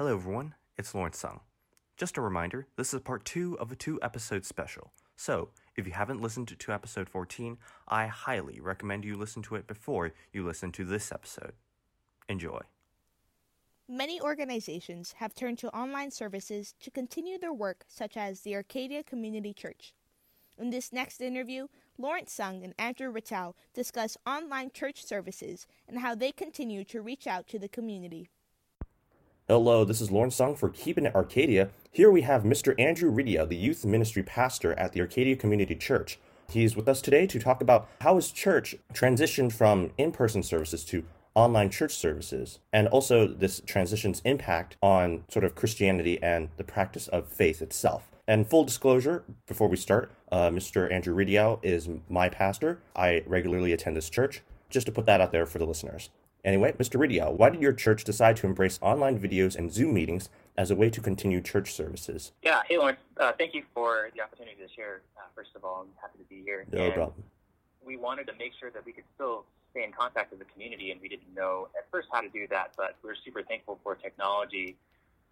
Hello, everyone. It's Lawrence Sung. Just a reminder this is part two of a two episode special. So, if you haven't listened to episode 14, I highly recommend you listen to it before you listen to this episode. Enjoy. Many organizations have turned to online services to continue their work, such as the Arcadia Community Church. In this next interview, Lawrence Sung and Andrew Rittal discuss online church services and how they continue to reach out to the community. Hello, this is Lawrence Sung for Keeping It Arcadia. Here we have Mr. Andrew Rittal, the youth ministry pastor at the Arcadia Community Church. He's with us today to talk about how his church transitioned from in person services to online church services, and also this transition's impact on sort of Christianity and the practice of faith itself. And full disclosure, before we start, uh, Mr. Andrew Rittal is my pastor. I regularly attend this church, just to put that out there for the listeners. Anyway, Mr. Rittal, why did your church decide to embrace online videos and Zoom meetings as a way to continue church services? Yeah, hey Lawrence, uh, thank you for the opportunity to share. Uh, first of all, I'm happy to be here. No and problem. We wanted to make sure that we could still stay in contact with the community, and we didn't know at first how to do that, but we're super thankful for technology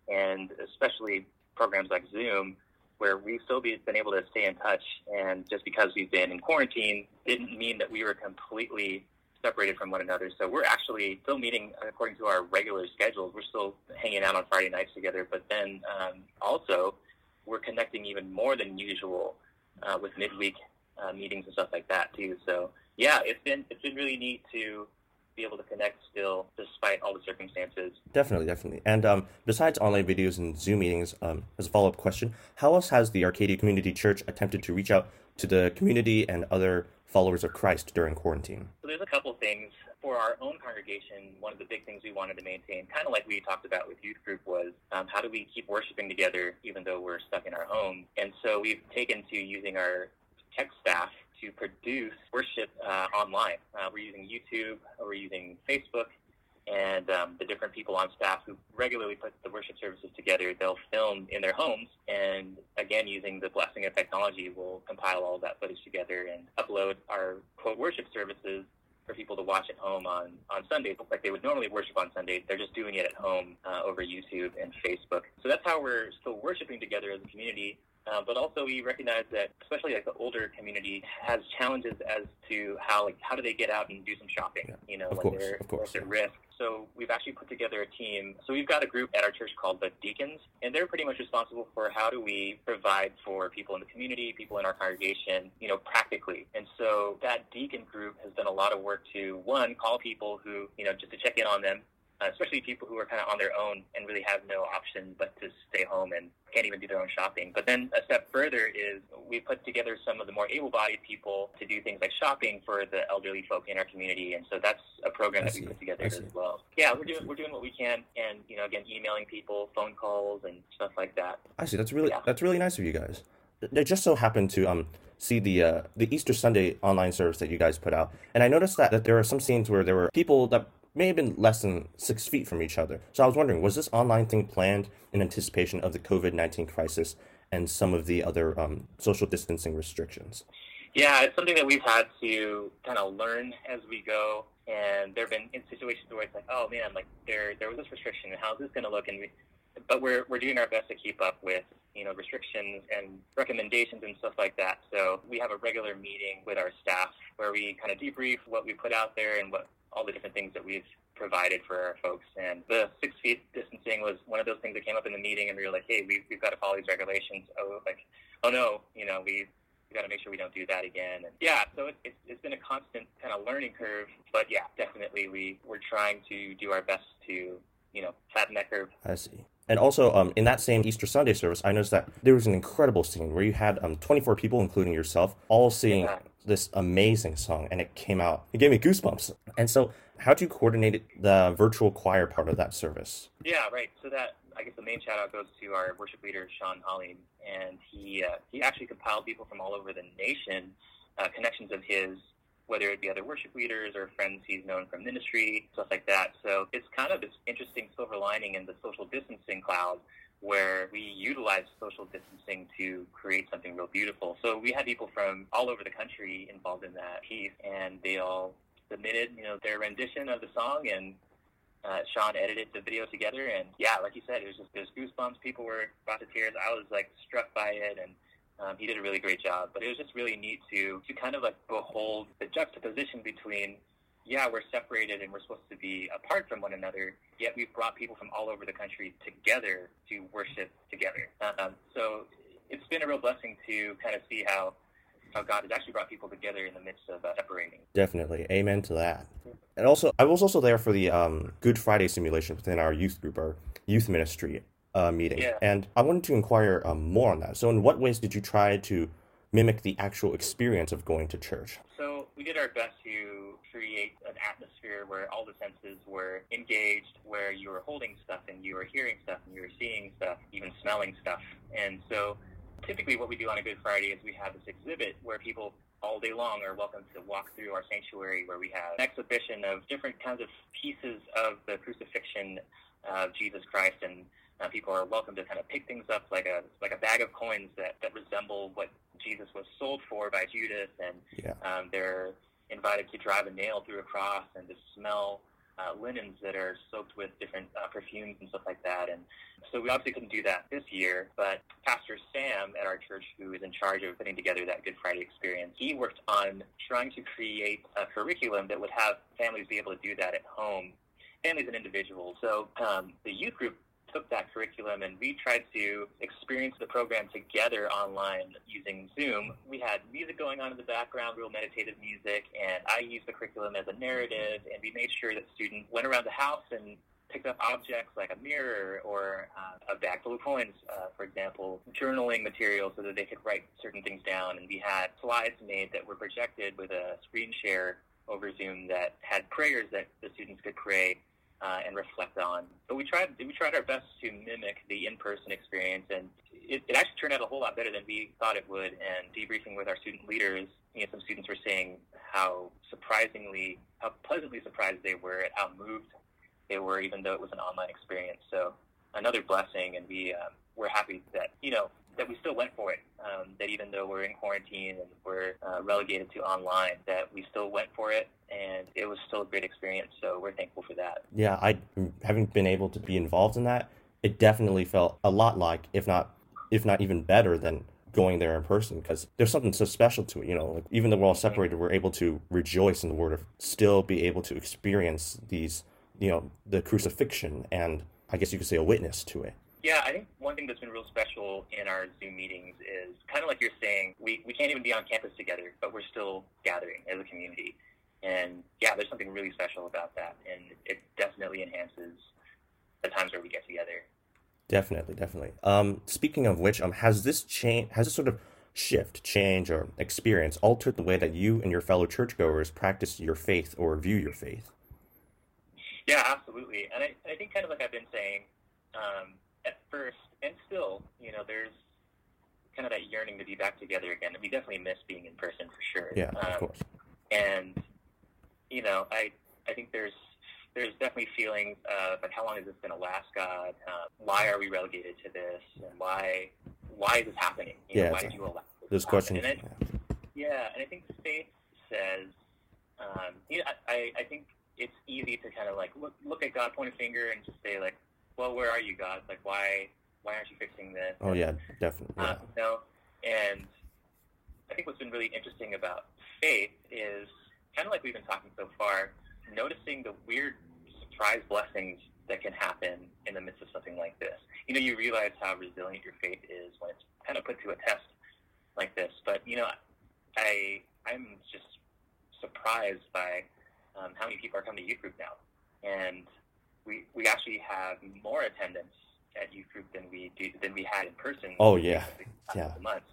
and especially programs like Zoom, where we've still been able to stay in touch. And just because we've been in quarantine didn't mean that we were completely separated from one another. So we're actually still meeting according to our regular schedules. We're still hanging out on Friday nights together, but then um, also we're connecting even more than usual uh, with midweek uh, meetings and stuff like that too. So yeah, it's been it's been really neat to be able to connect still despite all the circumstances. Definitely, definitely. And um, besides online videos and Zoom meetings, um, as a follow up question, how else has the Arcadia Community Church attempted to reach out to the community and other followers of Christ during quarantine? So there's a couple things. For our own congregation, one of the big things we wanted to maintain, kind of like we talked about with youth group, was um, how do we keep worshiping together even though we're stuck in our home? And so we've taken to using our tech staff to produce worship uh, online. Uh, we're using YouTube, we're using Facebook, and um, the different people on staff who regularly put the worship services together, they'll film in their homes, and again, using the blessing of technology, we'll compile all that footage together and upload our quote worship services for people to watch at home on, on Sundays, like they would normally worship on Sundays. They're just doing it at home uh, over YouTube and Facebook. So that's how we're still worshiping together as a community. Uh, but also we recognize that especially like the older community has challenges as to how like how do they get out and do some shopping, yeah, you know, when course, they're, of course, at risk. So we've actually put together a team. So we've got a group at our church called the Deacons, and they're pretty much responsible for how do we provide for people in the community, people in our congregation, you know, practically. And so that deacon group has done a lot of work to one call people who, you know, just to check in on them, uh, especially people who are kind of on their own and really have no option but to stay home and can't even do their own shopping. But then a step further is we put together some of the more able-bodied people to do things like shopping for the elderly folk in our community, and so that's a program that we put together as well. Yeah, we're doing we're doing what we can, and you know, again, emailing people, phone calls, and stuff like that. I see. That's really yeah. that's really nice of you guys. It just so happened to um see the uh, the Easter Sunday online service that you guys put out, and I noticed that, that there are some scenes where there were people that may have been less than six feet from each other. So I was wondering, was this online thing planned in anticipation of the COVID 19 crisis and some of the other um, social distancing restrictions? Yeah, it's something that we've had to kind of learn as we go. And there have been in situations where it's like, oh man, like there there was this restriction, and how's this going to look? And we, but we're we're doing our best to keep up with you know restrictions and recommendations and stuff like that. So we have a regular meeting with our staff where we kind of debrief what we put out there and what all the different things that we've provided for our folks. And the six feet distancing was one of those things that came up in the meeting, and we were like, hey, we've, we've got to follow these regulations. Oh, like, oh no, you know, we we got to make sure we don't do that again. And yeah, so it, it's, it's been a constant kind of learning curve. But yeah, definitely we we're trying to do our best to you know flatten that curve. I see. And also, um, in that same Easter Sunday service, I noticed that there was an incredible scene where you had um, 24 people, including yourself, all singing yeah. This amazing song, and it came out. It gave me goosebumps. And so, how do you coordinate the virtual choir part of that service? Yeah, right. So that I guess the main shout out goes to our worship leader Sean Holly, and he uh, he actually compiled people from all over the nation, uh, connections of his whether it be other worship leaders or friends he's known from ministry, stuff like that. So it's kind of this interesting silver lining in the social distancing cloud where we utilized social distancing to create something real beautiful. So we had people from all over the country involved in that piece, and they all submitted, you know, their rendition of the song, and uh, Sean edited the video together, and yeah, like you said, it was just there's goosebumps. People were brought to tears. I was like struck by it, and um, he did a really great job. But it was just really neat to to kind of like behold the juxtaposition between yeah, we're separated and we're supposed to be apart from one another, yet we've brought people from all over the country together to worship together. Um, so it's been a real blessing to kind of see how how God has actually brought people together in the midst of uh, separating. Definitely, amen to that. And also, I was also there for the um, Good Friday simulation within our youth group, our youth ministry uh, meeting, Yeah. and I wanted to inquire um, more on that. So, in what ways did you try to mimic the actual experience of going to church? So we did our best to create an atmosphere where all the senses were engaged, where you were holding stuff and you were hearing stuff and you were seeing stuff, even smelling stuff. And so typically what we do on a Good Friday is we have this exhibit where people all day long are welcome to walk through our sanctuary where we have an exhibition of different kinds of pieces of the crucifixion of Jesus Christ and uh, people are welcome to kind of pick things up like a like a bag of coins that, that resemble what Jesus was sold for by Judas and Yeah. um, they're invited to drive a nail through a cross and to smell uh, linens that are soaked with different uh, perfumes and stuff like that. And so we obviously couldn't do that this year, but Pastor Sam at our church, who is in charge of putting together that Good Friday experience, he worked on trying to create a curriculum that would have families be able to do that at home, families and individuals. So um, the youth group took that curriculum and we tried to experience the program together online using Zoom. We had music going on in the background, real meditative music, and I used the curriculum as a narrative, and we made sure that students went around the house and picked up objects like a mirror or uh, a bag full of coins, uh, for example, journaling material so that they could write certain things down. And we had slides made that were projected with a screen share over Zoom that had prayers that the students could pray uh, and reflect on. But we tried we tried our best to mimic the in-person experience, and it, it actually turned out a whole lot better than we thought it would. And debriefing with our student leaders, you know, some students were saying how surprisingly, how pleasantly surprised they were at how moved they were, even though it was an online experience. So another blessing, and we um, we're happy that you know that we still went for it. Um, that even though we're in quarantine and we're uh, relegated to online, that we still went for it, and it was still a great experience. So we're thankful for that. Yeah, I having been able to be involved in that, it definitely felt a lot like, if not, if not even better than going there in person because there's something so special to it. You know, like even though we're all mm-hmm. separated, we're able to rejoice in the Word of, still be able to experience these, you know, the crucifixion and I guess you could say a witness to it. Yeah, I think one thing that's been real special in our Zoom meetings is kind of like you're saying, we, we can't even be on campus together, but we're still gathering as a community. And yeah, there's something really special about that. And it definitely enhances the times where we get together. Definitely, definitely. Um, speaking of which, um, has this change, has this sort of shift, change, or experience altered the way that you and your fellow churchgoers practice your faith or view your faith? Yeah, absolutely. And I, I think kind of like I've been saying, um, at first and still, you know, there's kind of that yearning to be back together again. And we definitely miss being in person for sure. Yeah, of Um, course. and you know, I I think there's there's definitely feelings of like how long is this going to last, God? Uh, why are we relegated to this, and why why is this happening? You Yeah, know, why did you allow this question, happen? And I, yeah, and I think faith says, um, you know, I, I think it's easy to kind of like look look at God, point a finger, and just say like, well, where are you, God? Like, why why aren't you fixing this? oh yeah, definitely. Yeah. Uh, you know, and I think what's been really interesting about faith is kind of like we've been talking so far, noticing the weird surprise blessings that can happen in the midst of something like this. You know, you realize how resilient your faith is when it's kind of put to a test like this. But you know, I I'm just surprised by um, how many people are coming to youth group now, and we we actually have more attendance at youth group than we do than we had in person. Oh, yeah. Yeah. months.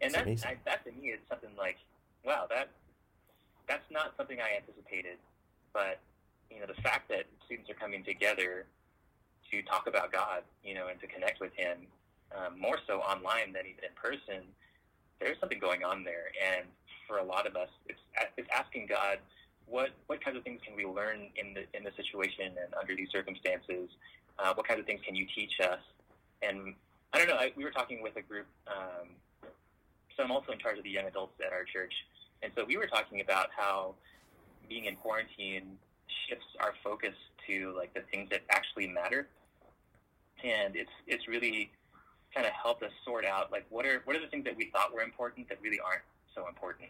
And It's that. I, that to me is something like, wow, that that's not something I anticipated. But you know, the fact that students are coming together to talk about God, you know, and to connect with Him um, more so online than even in person, there's something going on there. And for a lot of us, it's it's asking God, what what kinds of things can we learn in the in the situation and under these circumstances? Uh, what kinds of things can you teach us? And I don't know. I, we were talking with a group. Um, so I'm also in charge of the young adults at our church, and so we were talking about how being in quarantine shifts our focus to like the things that actually matter, and it's it's really kind of helped us sort out like what are what are the things that we thought were important that really aren't so important.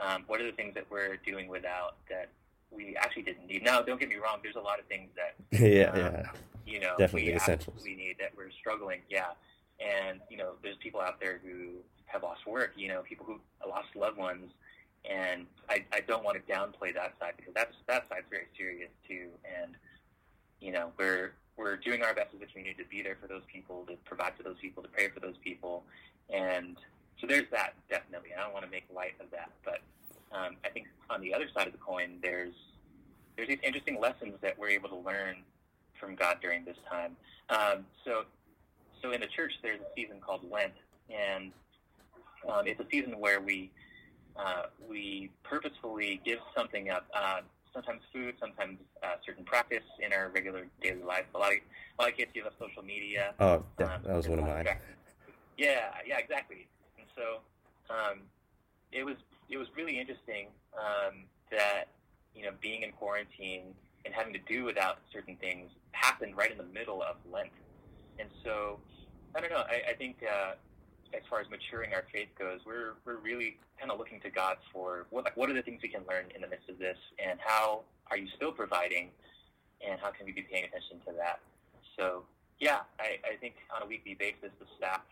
Um, what are the things that we're doing without that we actually didn't need? Now, don't get me wrong. There's a lot of things that yeah, um, yeah, you know Definitely we essentials. absolutely need that we're struggling. Yeah, and you know there's people out there who have lost work. You know, people who lost loved ones, and I, I don't want to downplay that side because that's that side's very serious too. And you know we're we're doing our best as a community to be there for those people, to provide for those people, to pray for those people, and so there's that definitely. I don't want to make light of that, but um, I think on the other side of the coin, there's there's these interesting lessons that we're able to learn from God during this time. Um, so, so in the church, there's a season called Lent, and um, it's a season where we uh, we purposefully give something up. Uh, sometimes food, sometimes uh, certain practice in our regular daily life. A lot of a lot of kids give up social media. Oh, that, Um, that was one of mine. Yeah, yeah, exactly. And so um, it was it was really interesting um, that you know being in quarantine and having to do without certain things happened right in the middle of Lent. And so I don't know. I, I think uh, as far as maturing our faith goes, we're we're really kind of looking to God for what like, what are the things we can learn in the midst of this, and how are you still providing, and how can we be paying attention to that? So yeah, I, I think on a weekly basis, the staff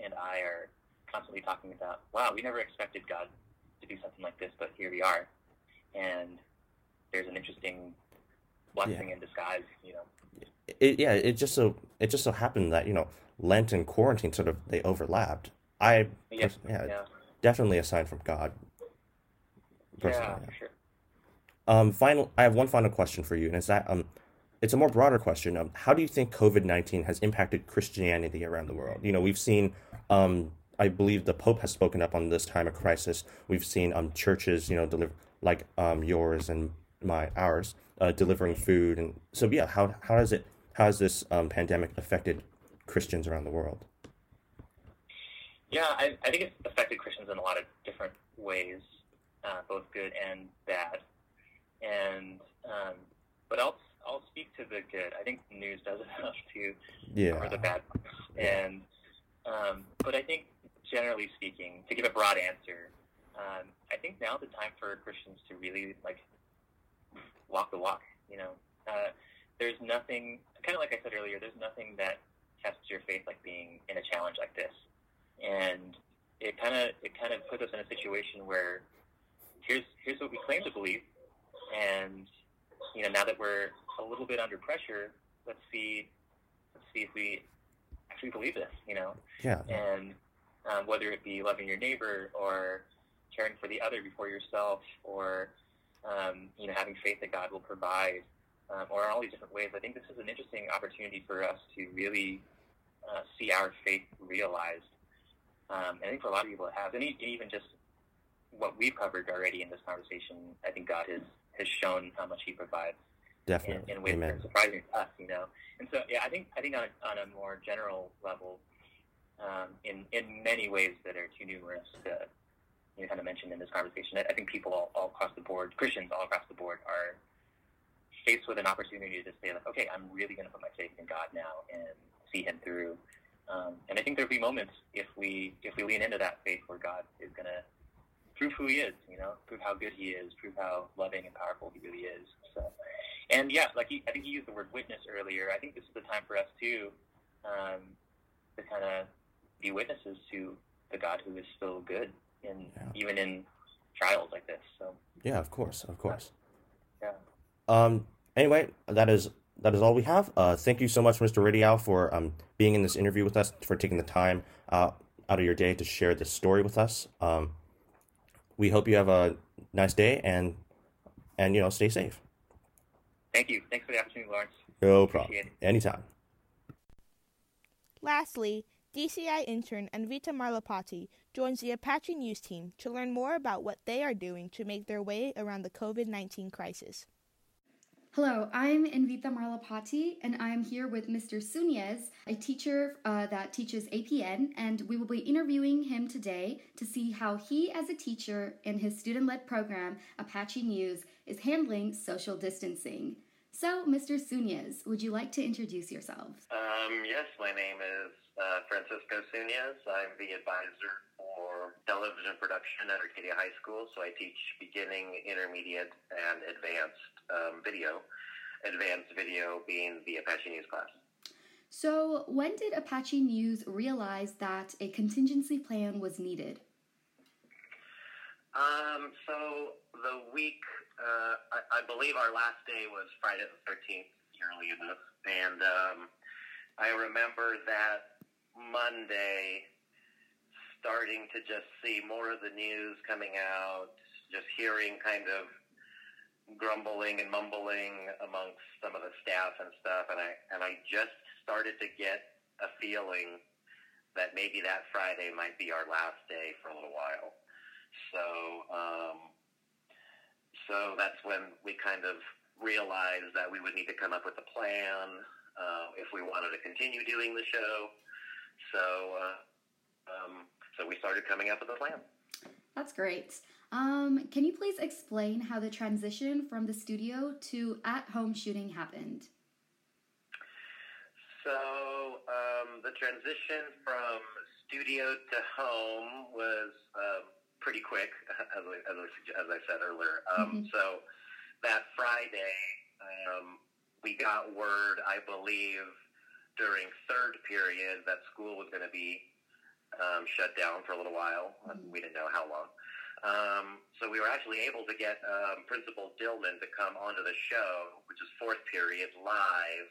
and I are constantly talking about, wow, we never expected God to do something like this, but here we are, and there's an interesting blessing in disguise, you know. It, yeah, it just so it just so happened that you know Lent and quarantine sort of they overlapped. I Yeah, yeah, yeah, definitely a sign from God. Personally, yeah, sure. Um, final. I have one final question for you, and it's that um, it's a more broader question. Um, how do you think COVID nineteen has impacted Christianity around the world? You know, we've seen um, I believe the Pope has spoken up on this time of crisis. We've seen um churches, you know, deliver like um yours and my ours, uh, delivering food, and so yeah. How how has it how has this um pandemic affected Christians around the world? Yeah, I, I think it's affected Christians in a lot of different ways, uh, both good and bad. And um, but I'll I'll speak to the good. I think news does enough to Yeah, cover the bad. And um, but I think generally speaking, to give a broad answer, um, I think now the time for Christians to really like walk the walk. You know, uh, there's nothing kind of like I said earlier. There's nothing that tests your faith like being in a challenge like this, and it kind of it kind of puts us in a situation where here's here's what we claim to believe, and you know now that we're a little bit under pressure, let's see let's see if we actually believe this. You know, yeah, and um, whether it be loving your neighbor or caring for the other before yourself, or um, you know having faith that God will provide, um, or in all these different ways. I think this is an interesting opportunity for us to really uh, see our faith realized. Um, and I think for a lot of people it has, and even just what we've covered already in this conversation, I think God has has shown how much He provides definitely. in ways that Amen. are surprising to us, you know. And so, yeah, I think I think on a, on a more general level, um, in in many ways that are too numerous to you know, kind of mention in this conversation, I, I think people all, all across the board, Christians all across the board, are faced with an opportunity to say like, okay, I'm really going to put my faith in God now and see Him through. Um, and I think there'll be moments if we if we lean into that faith where God is going to prove who He is, you know, prove how good He is, prove how loving and powerful He really is. So, and yeah, like he, I think he used the word witness earlier. I think this is the time for us too um, to kind of be witnesses to the God who is still good, in Yeah. even in trials like this. So Yeah, of course, of course. yeah, Um. Anyway, that is that is all we have. Uh, thank you so much, Mr. Rittal, for um being in this interview with us, for taking the time uh, out of your day to share this story with us. Um, we hope you have a nice day and and you know stay safe. thank you. Thanks for the opportunity, Lawrence. No problem. Appreciate Anytime. Lastly, DCI intern Anvita Marlapati joins the Apache News team to learn more about what they are doing to make their way around the COVID 19 crisis. Hello, I'm Anvita Marlapati, and I'm here with Mr. Sunez, a teacher uh, that teaches APN, and we will be interviewing him today to see how he, as a teacher in his student led program, Apache News, is handling social distancing. So, Mr. Sunez, would you like to introduce yourself? Um, yes, my name is uh, Francisco Sunez. I'm the advisor for television production at Arcadia High School. So I teach beginning, intermediate, and advanced um, video. Advanced video being the Apache News class. So, when did Apache News realize that a contingency plan was needed? Um, so the week, uh, I, I, believe our last day was Friday the 13th, early enough. And um, I remember that Monday starting to just see more of the news coming out, just hearing kind of grumbling and mumbling amongst some of the staff and stuff. And I, and I just started to get a feeling that maybe that Friday might be our last day for a little while. So, um, so that's when we kind of realized that we would need to come up with a plan uh, if we wanted to continue doing the show. So, uh, um, so we started coming up with a plan. That's great. Um, can you please explain how the transition from the studio to at home shooting happened? So um, the transition from studio to home was um, pretty quick, as I, as I, as I said earlier. Um, mm-hmm. So that Friday, um, we got word, I believe, during third period that school was going to be um, shut down for a little while. Mm-hmm. We didn't know how long. Um, so we were actually able to get um, Principal Dillman to come onto the show, which is fourth period, live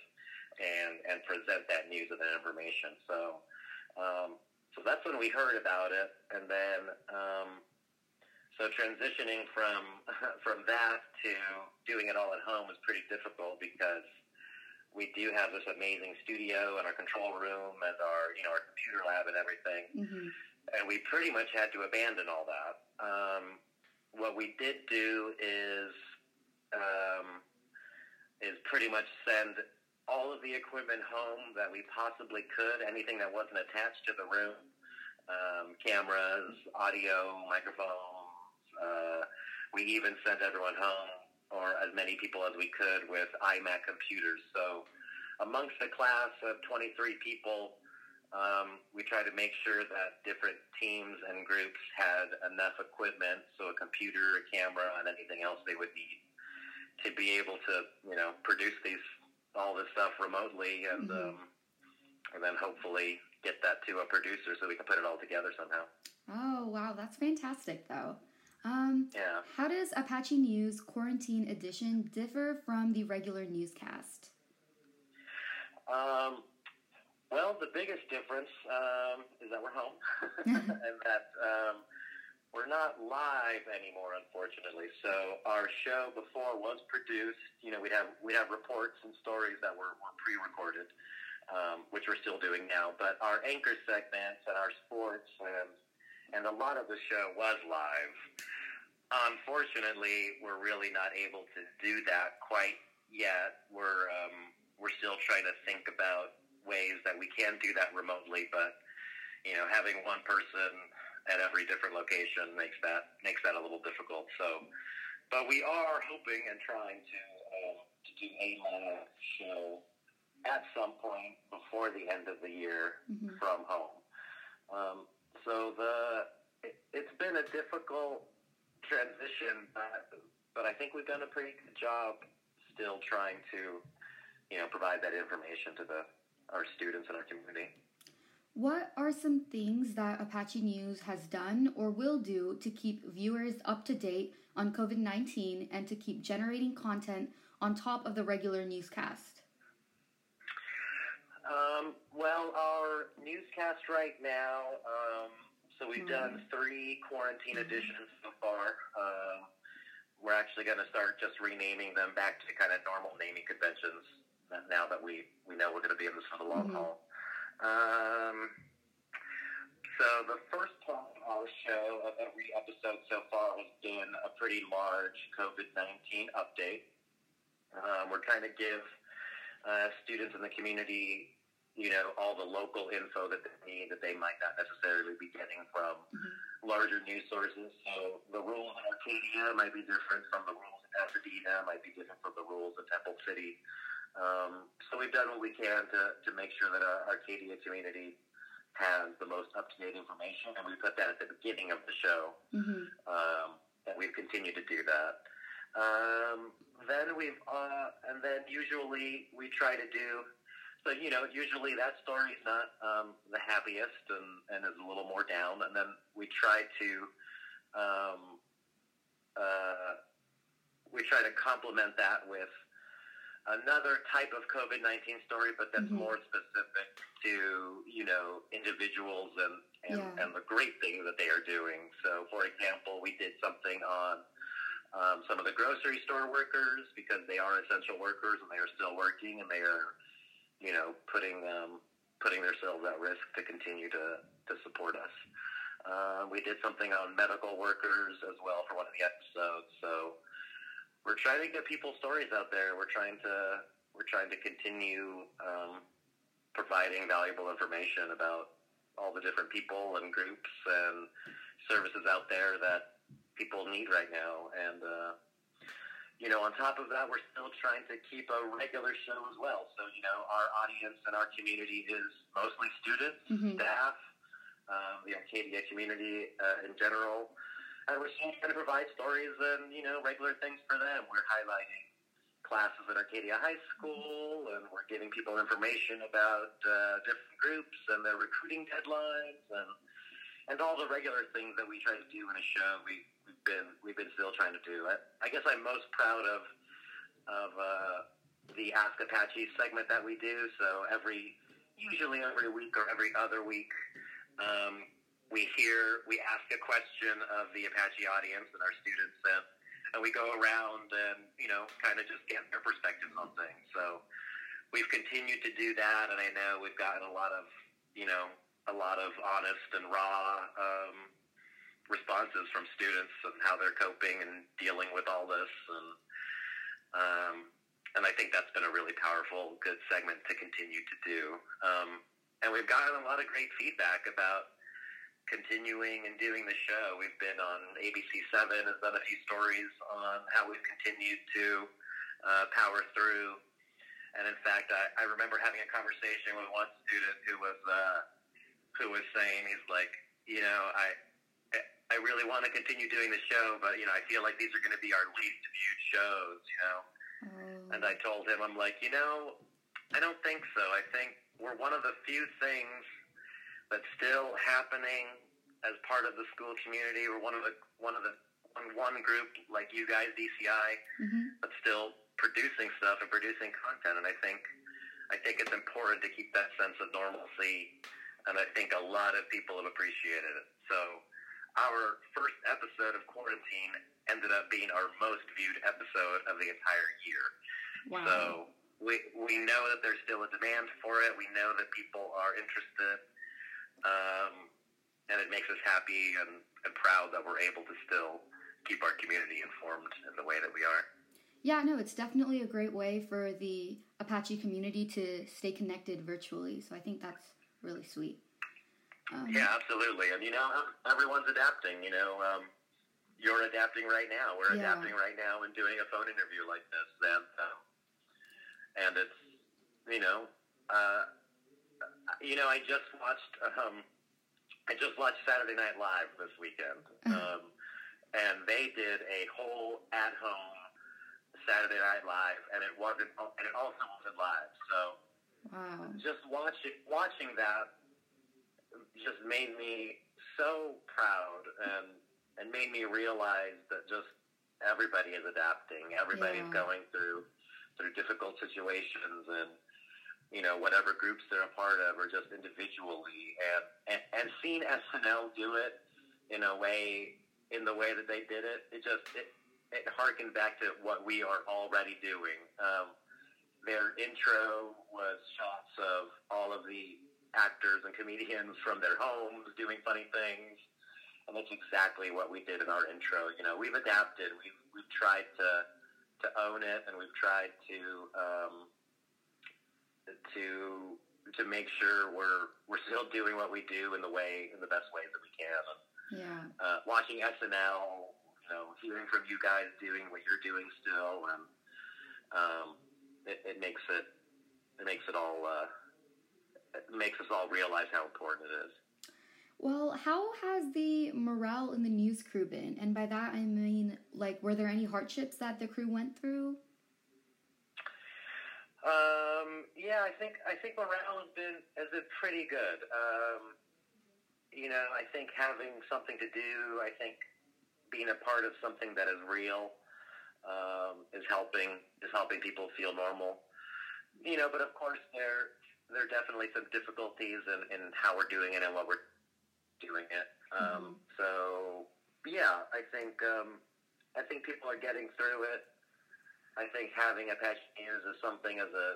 and and present that news and that information. So um, so that's when we heard about it, and then um, so transitioning from from that to doing it all at home was pretty difficult because we do have this amazing studio and our control room and our you know our computer lab and everything, mm-hmm. And we pretty much had to abandon all that. Um, what we did do is um, is pretty much send all of the equipment home that we possibly could, anything that wasn't attached to the room, um, cameras, audio, microphones. Uh, we even sent everyone home, or as many people as we could, with iMac computers. So amongst a class of 23 people, um, we tried to make sure that different teams and groups had enough equipment, so a computer, a camera, and anything else they would need to be able to, you know, produce these all this stuff remotely, and mm-hmm. um, and then hopefully get that to a producer so we can put it all together somehow. Oh wow, that's fantastic though. Um, yeah. How does Apache News Quarantine Edition differ from the regular newscast? Um, well, the biggest difference um, is that we're home and that um, we're not live anymore, unfortunately. So our show before was produced. You know, we'd have we'd have reports and stories that were, were pre-recorded, um, which we're still doing now. But our anchor segments and our sports and and a lot of the show was live. Unfortunately, we're really not able to do that quite yet. We're um, we're still trying to think about ways that we can do that remotely, but you know, having one person at every different location makes that makes that a little difficult. So, but we are hoping and trying to uh, to do a live show at some point before the end of the year mm-hmm. from home. Um, so the it, it's been a difficult transition, but but I think we've done a pretty good job still trying to you know provide that information to the our students and our community. What are some things that Apache News has done or will do to keep viewers up to date on COVID 19 and to keep generating content on top of the regular newscast? Um, well, our newscast right now, um, so we've mm. done three quarantine editions so far. Uh, we're actually going to start just renaming them back to kind of normal naming conventions now that we, we know we're going to be in this for the long mm-hmm. haul. Um, so the first part of our show of every episode so far has been a pretty large COVID-19 update. Um, we're trying to give uh, students in the community, you know, all the local info that they need that they might not necessarily be getting from mm-hmm. larger news sources. So the rules in Arcadia might be different from the rules in Pasadena might be different from the rules of Temple City. Um, so we've done what we can to, to make sure that our Arcadia community has the most up to date information, and we put that at the beginning of the show. Mm-hmm. Um, and we've continued to do that. Um, then we've, uh, and then usually we try to do. So you know, usually that story is not um, the happiest and, and is a little more down, and then we try to um, uh, we try to complement that with another type of COVID nineteen story, but that's mm-hmm. more specific to you know individuals and and, yeah. and the great things that they are doing. So, for example, we did something on um, some of the grocery store workers because they are essential workers and they are still working and they are you know putting um, putting themselves at risk to continue to to support us. Uh, we did something on medical workers as well for one of the episodes. So we're trying to get people's stories out there. We're trying to we're trying to continue um, providing valuable information about all the different people and groups and services out there that people need right now. And uh, you know, on top of that, we're still trying to keep a regular show as well. So you know, our audience and our community is mostly students, mm-hmm. staff, um, the Arcadia community uh, in general and we're just going to provide stories and you know regular things for them. We're highlighting classes at Arcadia High School, and we're giving people information about uh, different groups and their recruiting deadlines, and and all the regular things that we try to do in a show. We, we've been we've been still trying to do. I, I guess I'm most proud of of uh, the Ask Apache segment that we do. So every usually every week or every other week. Um, we hear, we ask a question of the Apache audience and our students, and, and we go around and, you know, kind of just get their perspectives on things. So we've continued to do that, and I know we've gotten a lot of, you know, a lot of honest and raw um, responses from students and how they're coping and dealing with all this. And, um, and I think that's been a really powerful, good segment to continue to do. Um, and we've gotten a lot of great feedback about continuing and doing the show. We've been on ABC7, has done a few stories on how we've continued to uh, power through. And in fact, I, I remember having a conversation with one student who was uh, who was saying, he's like, you know, I I really want to continue doing the show, but you know, I feel like these are going to be our least viewed shows, you know. Mm. And I told him, I'm like, you know, I don't think so. I think we're one of the few things but still happening as part of the school community. We're one of the one of the one, one group like you guys, DCI, mm-hmm. but still producing stuff and producing content. And I think I think it's important to keep that sense of normalcy. And I think a lot of people have appreciated it. So our first episode of quarantine ended up being our most viewed episode of the entire year. Wow. So we we know that there's still a demand for it. We know that people are interested. Um, and it makes us happy and, and proud that we're able to still keep our community informed in the way that we are. Yeah, no, it's definitely a great way for the Apache community to stay connected virtually. So I think that's really sweet. Um, yeah, absolutely. And, you know, everyone's adapting. You know, um, you're adapting right now. We're yeah. adapting right now and doing a phone interview like this. And, uh, and it's, you know, uh, you know, I just watched. Um, I just watched Saturday Night Live this weekend, uh-huh. um, and they did a whole at-home Saturday Night Live, and it wasn't, and it also wasn't live. So, wow. just watching watching that just made me so proud, and and made me realize that just everybody is adapting. Everybody's yeah. going through through difficult situations, and you know, whatever groups they're a part of, or just individually, and and, and seeing SNL do it in a way, in the way that they did it, it just it it harkened back to what we are already doing. Um, their intro was shots of all of the actors and comedians from their homes doing funny things, and that's exactly what we did in our intro. You know, we've adapted. We've we've tried to to own it, and we've tried to um, to to make sure we're we're still doing what we do in the way in the best ways that we can. yeah. Uh, watching SNL you know, hearing from you guys doing what you're doing still, and um, it, it makes it it makes it all uh, it makes us all realize how important it is. Well, how has the morale in the news crew been? And by that I mean, like, were there any hardships that the crew went through? Um, yeah, I think I think morale has been has been pretty good. Um, you know, I think having something to do, I think being a part of something that is real um, is helping is helping people feel normal. You know, but of course there there are definitely some difficulties in, in how we're doing it and what we're doing it. Um, mm-hmm. So yeah, I think um, I think people are getting through it. I think having Apache News as something as a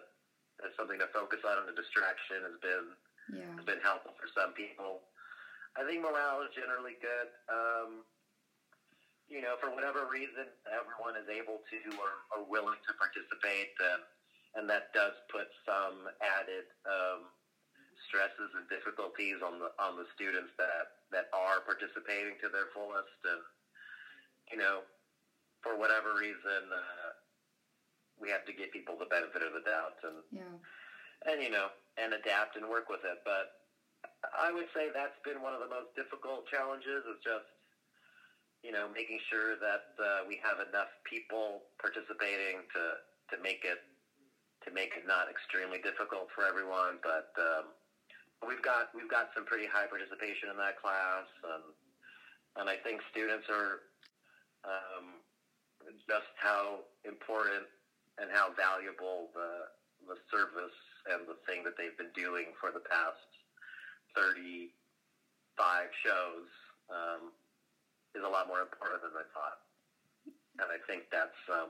as something to focus on and a distraction has been yeah. has been helpful for some people. I think morale is generally good. Um, you know, for whatever reason, everyone is able to or, or willing to participate, and, and that does put some added um, stresses and difficulties on the on the students that that are participating to their fullest, and you know, for whatever reason. Uh, we have to give people the benefit of the doubt and yeah. and you know and adapt and work with it. But I would say that's been one of the most difficult challenges is just you know making sure that uh, we have enough people participating to to make it to make it not extremely difficult for everyone. But um, we've got we've got some pretty high participation in that class, and and I think students are um, just how important and how valuable the the service and the thing that they've been doing for the past 35 shows um, is a lot more important than I thought. And I think that's um,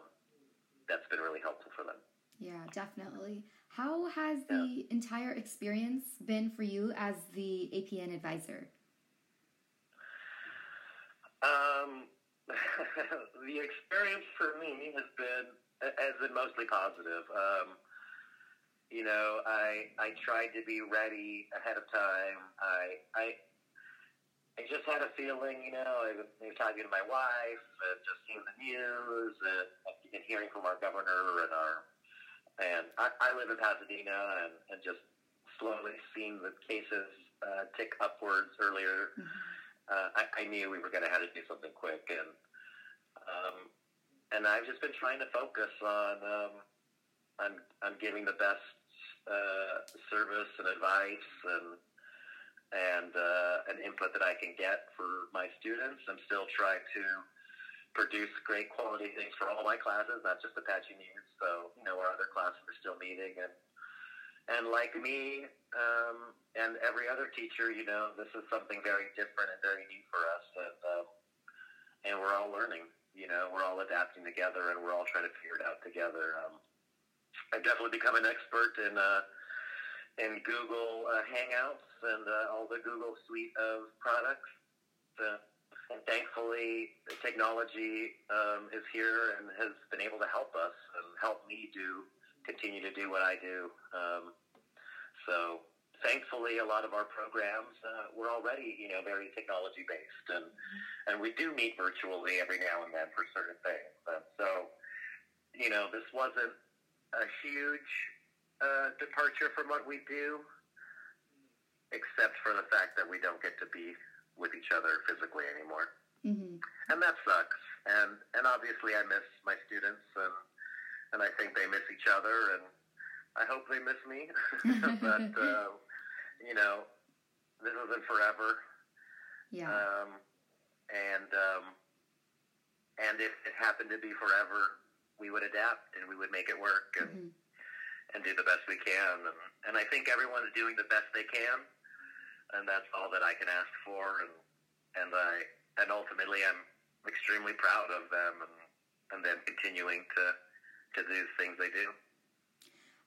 that's been really helpful for them. Yeah, definitely. How has the yeah. entire experience been for you as the APN advisor? Um, the experience for me has been has been mostly positive. Um, you know, I I tried to be ready ahead of time. I I I just had a feeling, you know, I was, I was talking to my wife and just seeing the news and, and hearing from our governor and our and I, I live in Pasadena and, and just slowly seeing the cases uh, tick upwards earlier. Mm-hmm. Uh, I, I knew we were going to have to do something quick and um, and I've just been trying to focus on um, on on giving the best uh, service and advice and and uh, an input that I can get for my students. I'm still trying to produce great quality things for all my classes, not just Apache News. So you know, our other classes are still meeting and. And like me, um, and every other teacher, you know, this is something very different and very new for us, and um, and we're all learning you know, we're all adapting together and we're all trying to figure it out together. Um, I've definitely become an expert in uh, in Google uh, Hangouts and uh, all the Google suite of products. Uh, and thankfully, technology um, is here and has been able to help us and help me do continue to do what I do. Um, so thankfully, a lot of our programs uh, were already, you know, very technology based, and and we do meet virtually every now and then for certain things. And so, you know, this wasn't a huge uh, departure from what we do, except for the fact that we don't get to be with each other physically anymore, mm-hmm. and that sucks. And and obviously, I miss my students, and and I think they miss each other, and I hope they miss me. but uh, you know, this isn't forever. Yeah. Um, and um, and if it happened to be forever, we would adapt and we would make it work and mm-hmm. and do the best we can. And, and I think everyone's doing the best they can, and that's all that I can ask for. And and I and ultimately, I'm extremely proud of them and and them continuing to to do the things they do.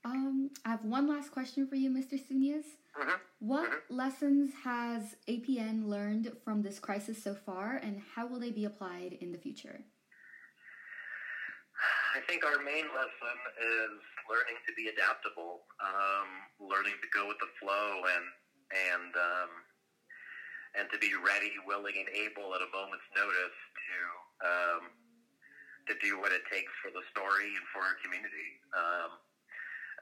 Um, I have one last question for you, Mr. Sunez. Mm-hmm. What mm-hmm. lessons has APN learned from this crisis so far, and how will they be applied in the future? I think our main lesson is learning to be adaptable, um, learning to go with the flow, and and um, and to be ready, willing, and able at a moment's notice to um, to do what it takes for the story and for our community. Um,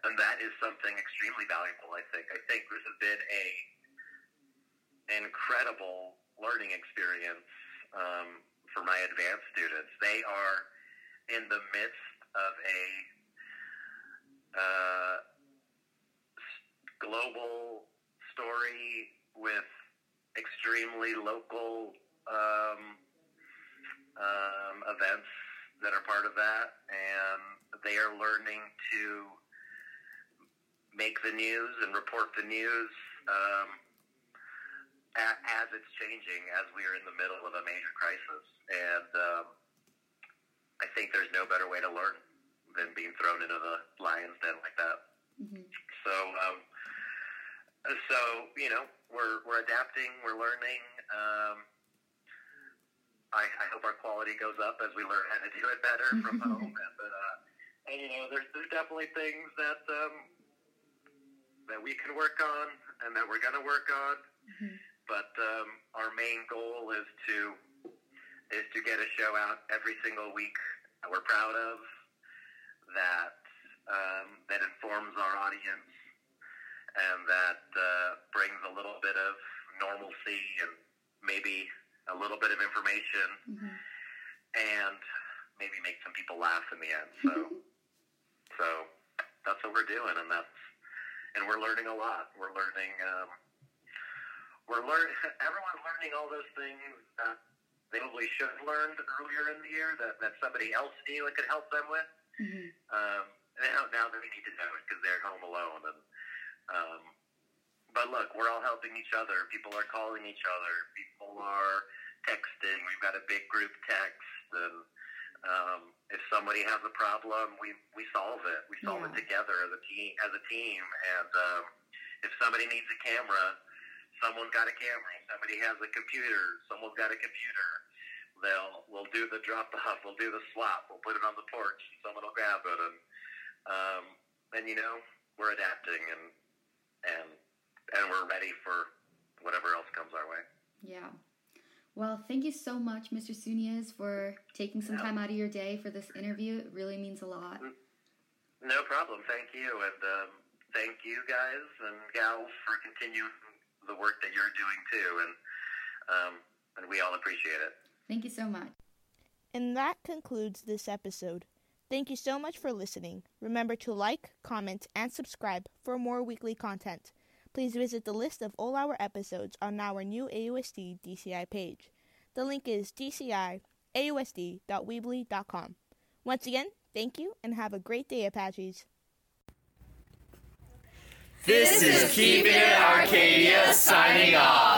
and that is something extremely valuable. I think. I think this has been a incredible learning experience um, for my advanced students. They are in the midst of a uh, global story with extremely local um, um, events that are part of that, and they are learning to make the news and report the news um, as it's changing, as we are in the middle of a major crisis. And um, I think there's no better way to learn than being thrown into the lion's den like that. Mm-hmm. So, um, so you know, we're we're adapting, we're learning. Um, I, I hope our quality goes up as we learn how to do it better from home. And, uh, and you know, there's there's definitely things that um, that we can work on and that we're going to work on. Mm-hmm. But um, our main goal is to is to get a show out every single week that we're proud of, that um, that informs our audience, and that uh, brings a little bit of normalcy and maybe a little bit of information, mm-hmm. and maybe make some people laugh in the end. So, so that's what we're doing, and that's and we're learning a lot. We're learning. Um, we're learning. Everyone's learning all those things that they probably should have learned earlier in the year that, that somebody else knew and could help them with. Mm-hmm. Um, now, now they need to know it because they're home alone. And um, but look, we're all helping each other. People are calling each other. People are texting. We've got a big group text, and um, if somebody has a problem, we we solve it. We solve yeah. it together as a team. As a team, and um, if somebody needs a camera someone's got a camera, somebody has a computer, someone's got a computer. They'll we'll do the drop off, we'll do the swap, we'll put it on the porch, and someone will grab it, and um, and you know we're adapting and and and we're ready for whatever else comes our way. Yeah. Well, thank you so much, Mr. Sunez, for taking some time out of your day for this interview. It really means a lot. No problem. Thank you, and um, thank you guys and gals for continuing the work that you're doing too, and um, and we all appreciate it. Thank you so much. And that concludes this episode. Thank you so much for listening. Remember to like, comment, and subscribe for more weekly content. Please visit the list of all our episodes on our new AUSD DCI page. The link is dciausd.weebly.com. Once again, thank you and have a great day, Apaches. This is Keeping It Arcadia signing off.